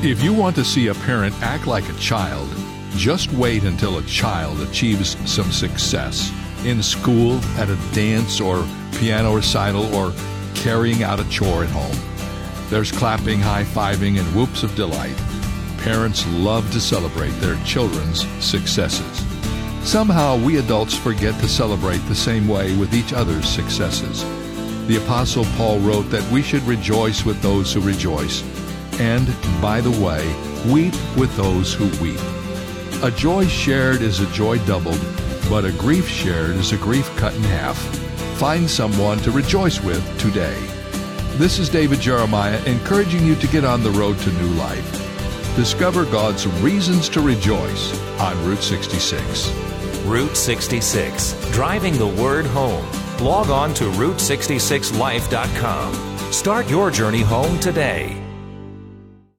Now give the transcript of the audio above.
If you want to see a parent act like a child, just wait until a child achieves some success in school, at a dance or piano recital, or carrying out a chore at home. There's clapping, high fiving, and whoops of delight. Parents love to celebrate their children's successes. Somehow, we adults forget to celebrate the same way with each other's successes. The Apostle Paul wrote that we should rejoice with those who rejoice, and, by the way, weep with those who weep. A joy shared is a joy doubled, but a grief shared is a grief cut in half. Find someone to rejoice with today. This is David Jeremiah encouraging you to get on the road to new life. Discover God's reasons to rejoice on Route 66. Route 66, driving the word home. Log on to Route66Life.com. Start your journey home today.